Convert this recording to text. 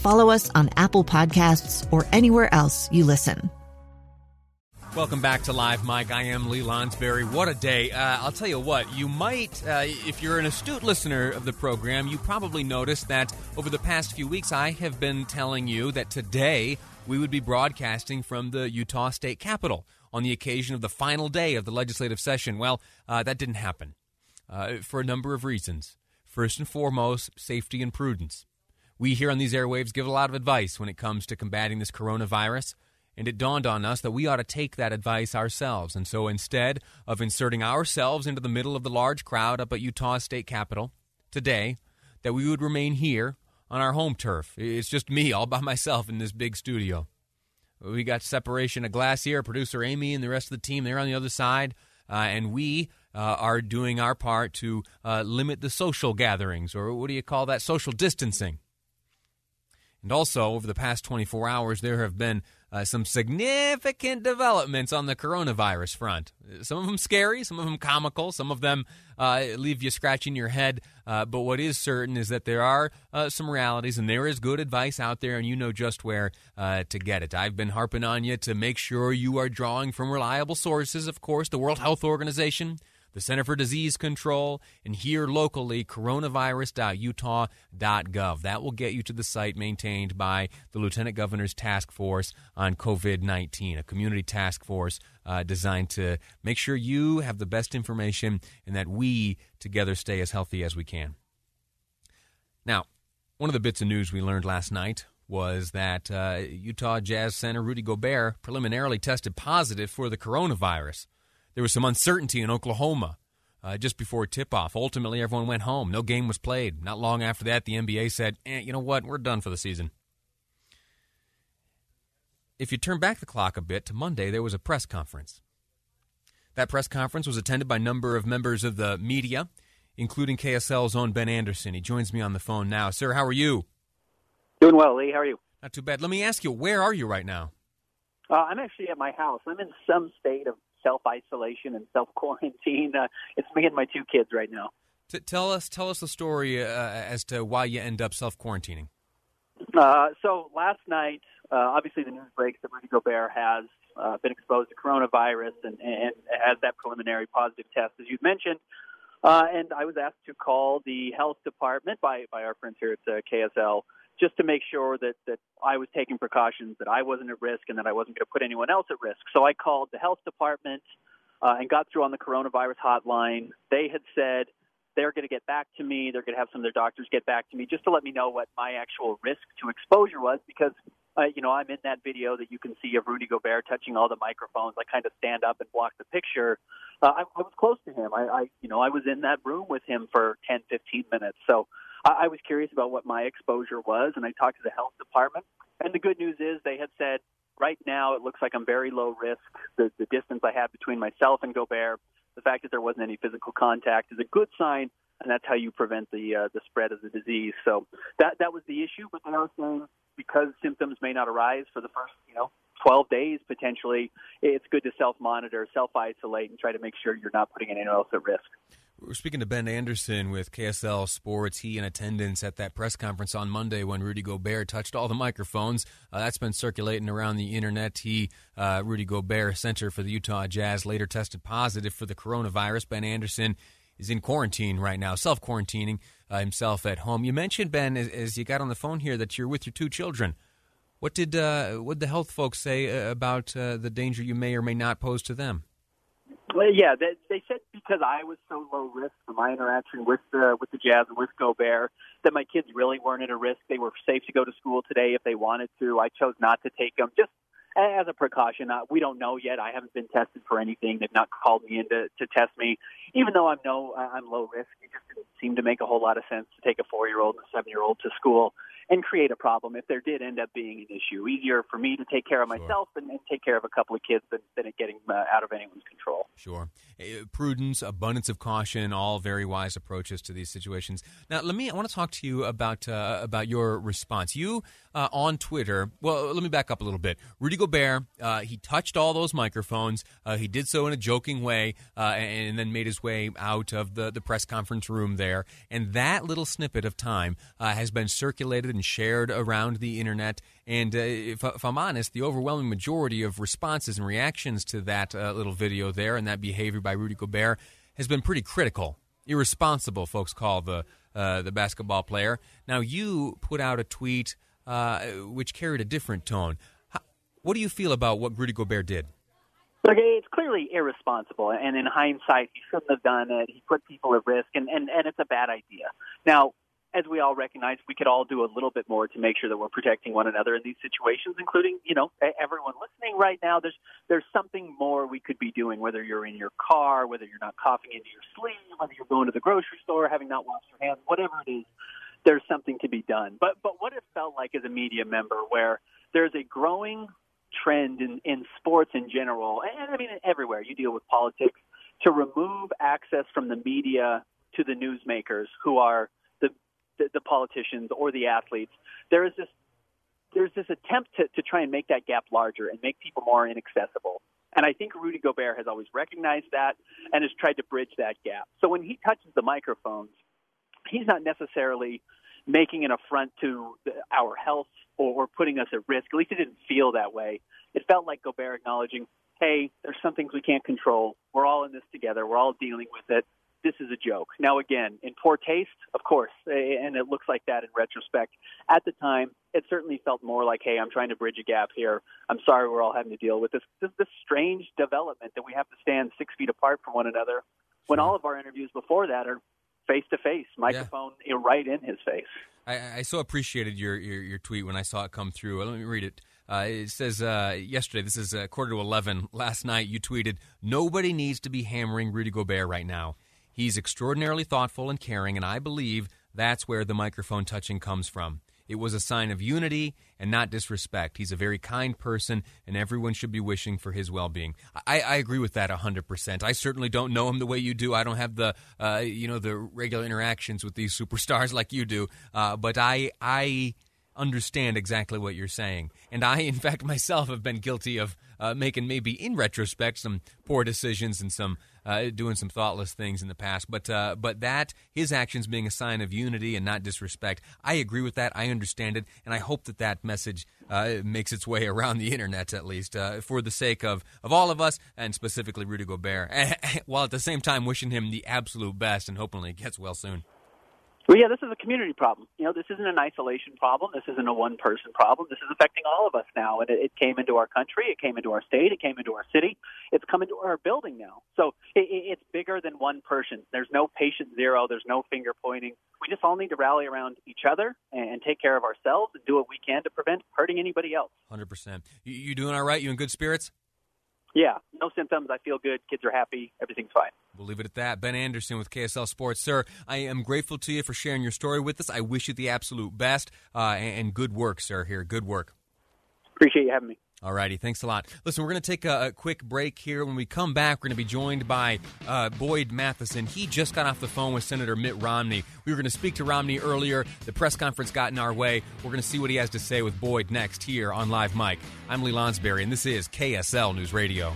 follow us on Apple Podcasts, or anywhere else you listen. Welcome back to Live Mic. I am Lee Lonsberry. What a day. Uh, I'll tell you what, you might, uh, if you're an astute listener of the program, you probably noticed that over the past few weeks I have been telling you that today we would be broadcasting from the Utah State Capitol on the occasion of the final day of the legislative session. Well, uh, that didn't happen uh, for a number of reasons. First and foremost, safety and prudence. We here on these airwaves give a lot of advice when it comes to combating this coronavirus. And it dawned on us that we ought to take that advice ourselves. And so instead of inserting ourselves into the middle of the large crowd up at Utah State Capitol today, that we would remain here on our home turf. It's just me all by myself in this big studio. We got separation of glass here. Producer Amy and the rest of the team, they're on the other side. Uh, and we uh, are doing our part to uh, limit the social gatherings, or what do you call that? Social distancing. And also, over the past 24 hours, there have been uh, some significant developments on the coronavirus front. Some of them scary, some of them comical, some of them uh, leave you scratching your head. Uh, but what is certain is that there are uh, some realities, and there is good advice out there, and you know just where uh, to get it. I've been harping on you to make sure you are drawing from reliable sources, of course, the World Health Organization the Center for Disease Control, and here locally, coronavirus.utah.gov. That will get you to the site maintained by the Lieutenant Governor's Task Force on COVID 19, a community task force uh, designed to make sure you have the best information and that we together stay as healthy as we can. Now, one of the bits of news we learned last night was that uh, Utah Jazz center Rudy Gobert preliminarily tested positive for the coronavirus. There was some uncertainty in Oklahoma uh, just before tip off. Ultimately, everyone went home. No game was played. Not long after that, the NBA said, eh, you know what? We're done for the season. If you turn back the clock a bit to Monday, there was a press conference. That press conference was attended by a number of members of the media, including KSL's own Ben Anderson. He joins me on the phone now. Sir, how are you? Doing well, Lee. How are you? Not too bad. Let me ask you, where are you right now? Uh, I'm actually at my house. I'm in some state of self isolation and self quarantine. Uh, it's me and my two kids right now. T- tell us, tell us the story uh, as to why you end up self quarantining. Uh, so last night, uh, obviously the news breaks that Rudy Gobert has uh, been exposed to coronavirus and, and has that preliminary positive test, as you mentioned. Uh, and I was asked to call the health department by, by our friends here at uh, KSL just to make sure that, that I was taking precautions, that I wasn't at risk, and that I wasn't going to put anyone else at risk. So I called the health department uh, and got through on the coronavirus hotline. They had said they're going to get back to me. They're going to have some of their doctors get back to me just to let me know what my actual risk to exposure was because, uh, you know, I'm in that video that you can see of Rudy Gobert touching all the microphones. I kind of stand up and block the picture. Uh, I, I was close to him. I, I, you know, I was in that room with him for 10, 15 minutes. So I, I was curious about what my exposure was, and I talked to the health department. And the good news is they had said, right now it looks like I'm very low risk. The, the distance I have between myself and Gobert, the fact that there wasn't any physical contact is a good sign, and that's how you prevent the uh, the spread of the disease. So that that was the issue. But they are saying because symptoms may not arise for the first, you know, 12 days potentially, it's good to self monitor, self isolate, and try to make sure you're not putting anyone else at risk. We're speaking to Ben Anderson with KSL Sports. He in attendance at that press conference on Monday when Rudy Gobert touched all the microphones. Uh, that's been circulating around the internet. He, uh, Rudy Gobert, center for the Utah Jazz, later tested positive for the coronavirus. Ben Anderson is in quarantine right now, self quarantining uh, himself at home. You mentioned Ben as, as, you got on the phone here that you're with your two children. What did uh, what the health folks say uh, about uh, the danger you may or may not pose to them? Well, yeah, they, they said because I was so low risk for my interaction with the with the Jazz and with Gobert that my kids really weren't at a risk. They were safe to go to school today if they wanted to. I chose not to take them just as a precaution. Uh, we don't know yet. I haven't been tested for anything. They've not called me in to, to test me, even though I'm no I'm low risk. It just didn't seem to make a whole lot of sense to take a four year old and a seven year old to school and create a problem if there did end up being an issue. Easier for me to take care of Sure. myself and, and take care of a couple of kids than, than it getting uh, out of anyone's control. Sure. Uh, Prudence, abundance of caution, all very wise approaches to these situations. Now, let me. I want to talk to you about uh, about your response. You uh, on Twitter. Well, let me back up a little bit. Rudy Gobert. Uh, he touched all those microphones. Uh, he did so in a joking way, uh, and, and then made his way out of the the press conference room there. And that little snippet of time uh, has been circulated and shared around the internet. And uh, if, if I'm honest, the overwhelming majority of responses and reactions to that uh, little video there and that behavior by Rudy Gobert has been pretty critical. Irresponsible, folks call the uh, the basketball player. Now, you put out a tweet uh, which carried a different tone. What do you feel about what Rudy Gobert did? Look, it's clearly irresponsible, and in hindsight, he shouldn't have done it. He put people at risk, and, and, and it's a bad idea. Now, as we all recognize, we could all do a little bit more to make sure that we're protecting one another in these situations, including, you know, everyone listening right now. There's there's something more we could be doing, whether you're in your car, whether you're not coughing into your sleeve, whether you're going to the grocery store, having not washed your hands, whatever it is. There's something to be done. But but what it felt like as a media member, where there's a growing trend in, in sports in general, and I mean everywhere you deal with politics, to remove access from the media to the newsmakers who are the, the, politicians or the athletes. There is this there's this attempt to, to try and make that gap larger and make people more inaccessible. And I think Rudy Gobert has always recognized that and has tried to bridge that gap. So when he touches the microphones, he's not necessarily making an affront to our health or putting us at risk. At least it didn't feel that way. It felt like Gobert acknowledging, hey, there's some things we can't control. We're all in this together. We're all dealing with it. This is a joke. Now, again, in poor taste, of course, and it looks like that in retrospect. At the time, it certainly felt more like, hey, I'm trying to bridge a gap here. I'm sorry we're all having to deal with this, this, this strange development that we have to stand six feet apart from one another when all of our interviews before that are face to face, microphone eh, right in his face. I, I so appreciated your, your, your tweet when I saw it come through. Let me read it. Uh, it says uh, yesterday, this is uh, quarter to 11. Last night, you tweeted, Nobody needs to be hammering Rudy Gobert right now. He's extraordinarily thoughtful and caring, and I believe that's where the microphone touching comes from. It was a sign of unity and not disrespect. He's a very kind person, and everyone should be wishing for his well-being. I, I agree with that hundred percent. I certainly don't know him the way you do. I don't have the uh, you know the regular interactions with these superstars like you do. Uh, but I I understand exactly what you're saying. And I, in fact, myself have been guilty of uh, making maybe in retrospect some poor decisions and some uh, doing some thoughtless things in the past. But uh, but that his actions being a sign of unity and not disrespect, I agree with that. I understand it, and I hope that that message uh, makes its way around the internet at least uh, for the sake of of all of us and specifically Rudy Gobert, while at the same time wishing him the absolute best and hopefully he gets well soon. Well, yeah, this is a community problem. You know, this isn't an isolation problem. This isn't a one person problem. This is affecting all of us now. And it, it came into our country. It came into our state. It came into our city. It's come into our building now. So it, it, it's bigger than one person. There's no patient zero. There's no finger pointing. We just all need to rally around each other and take care of ourselves and do what we can to prevent hurting anybody else. Hundred percent. You, you doing all right? You in good spirits? Yeah, no symptoms. I feel good. Kids are happy. Everything's fine. We'll leave it at that. Ben Anderson with KSL Sports. Sir, I am grateful to you for sharing your story with us. I wish you the absolute best uh, and, and good work, sir, here. Good work. Appreciate you having me. All righty, thanks a lot. Listen, we're going to take a, a quick break here. When we come back, we're going to be joined by uh, Boyd Matheson. He just got off the phone with Senator Mitt Romney. We were going to speak to Romney earlier. The press conference got in our way. We're going to see what he has to say with Boyd next here on Live Mic. I'm Lee Lonsberry, and this is KSL News Radio.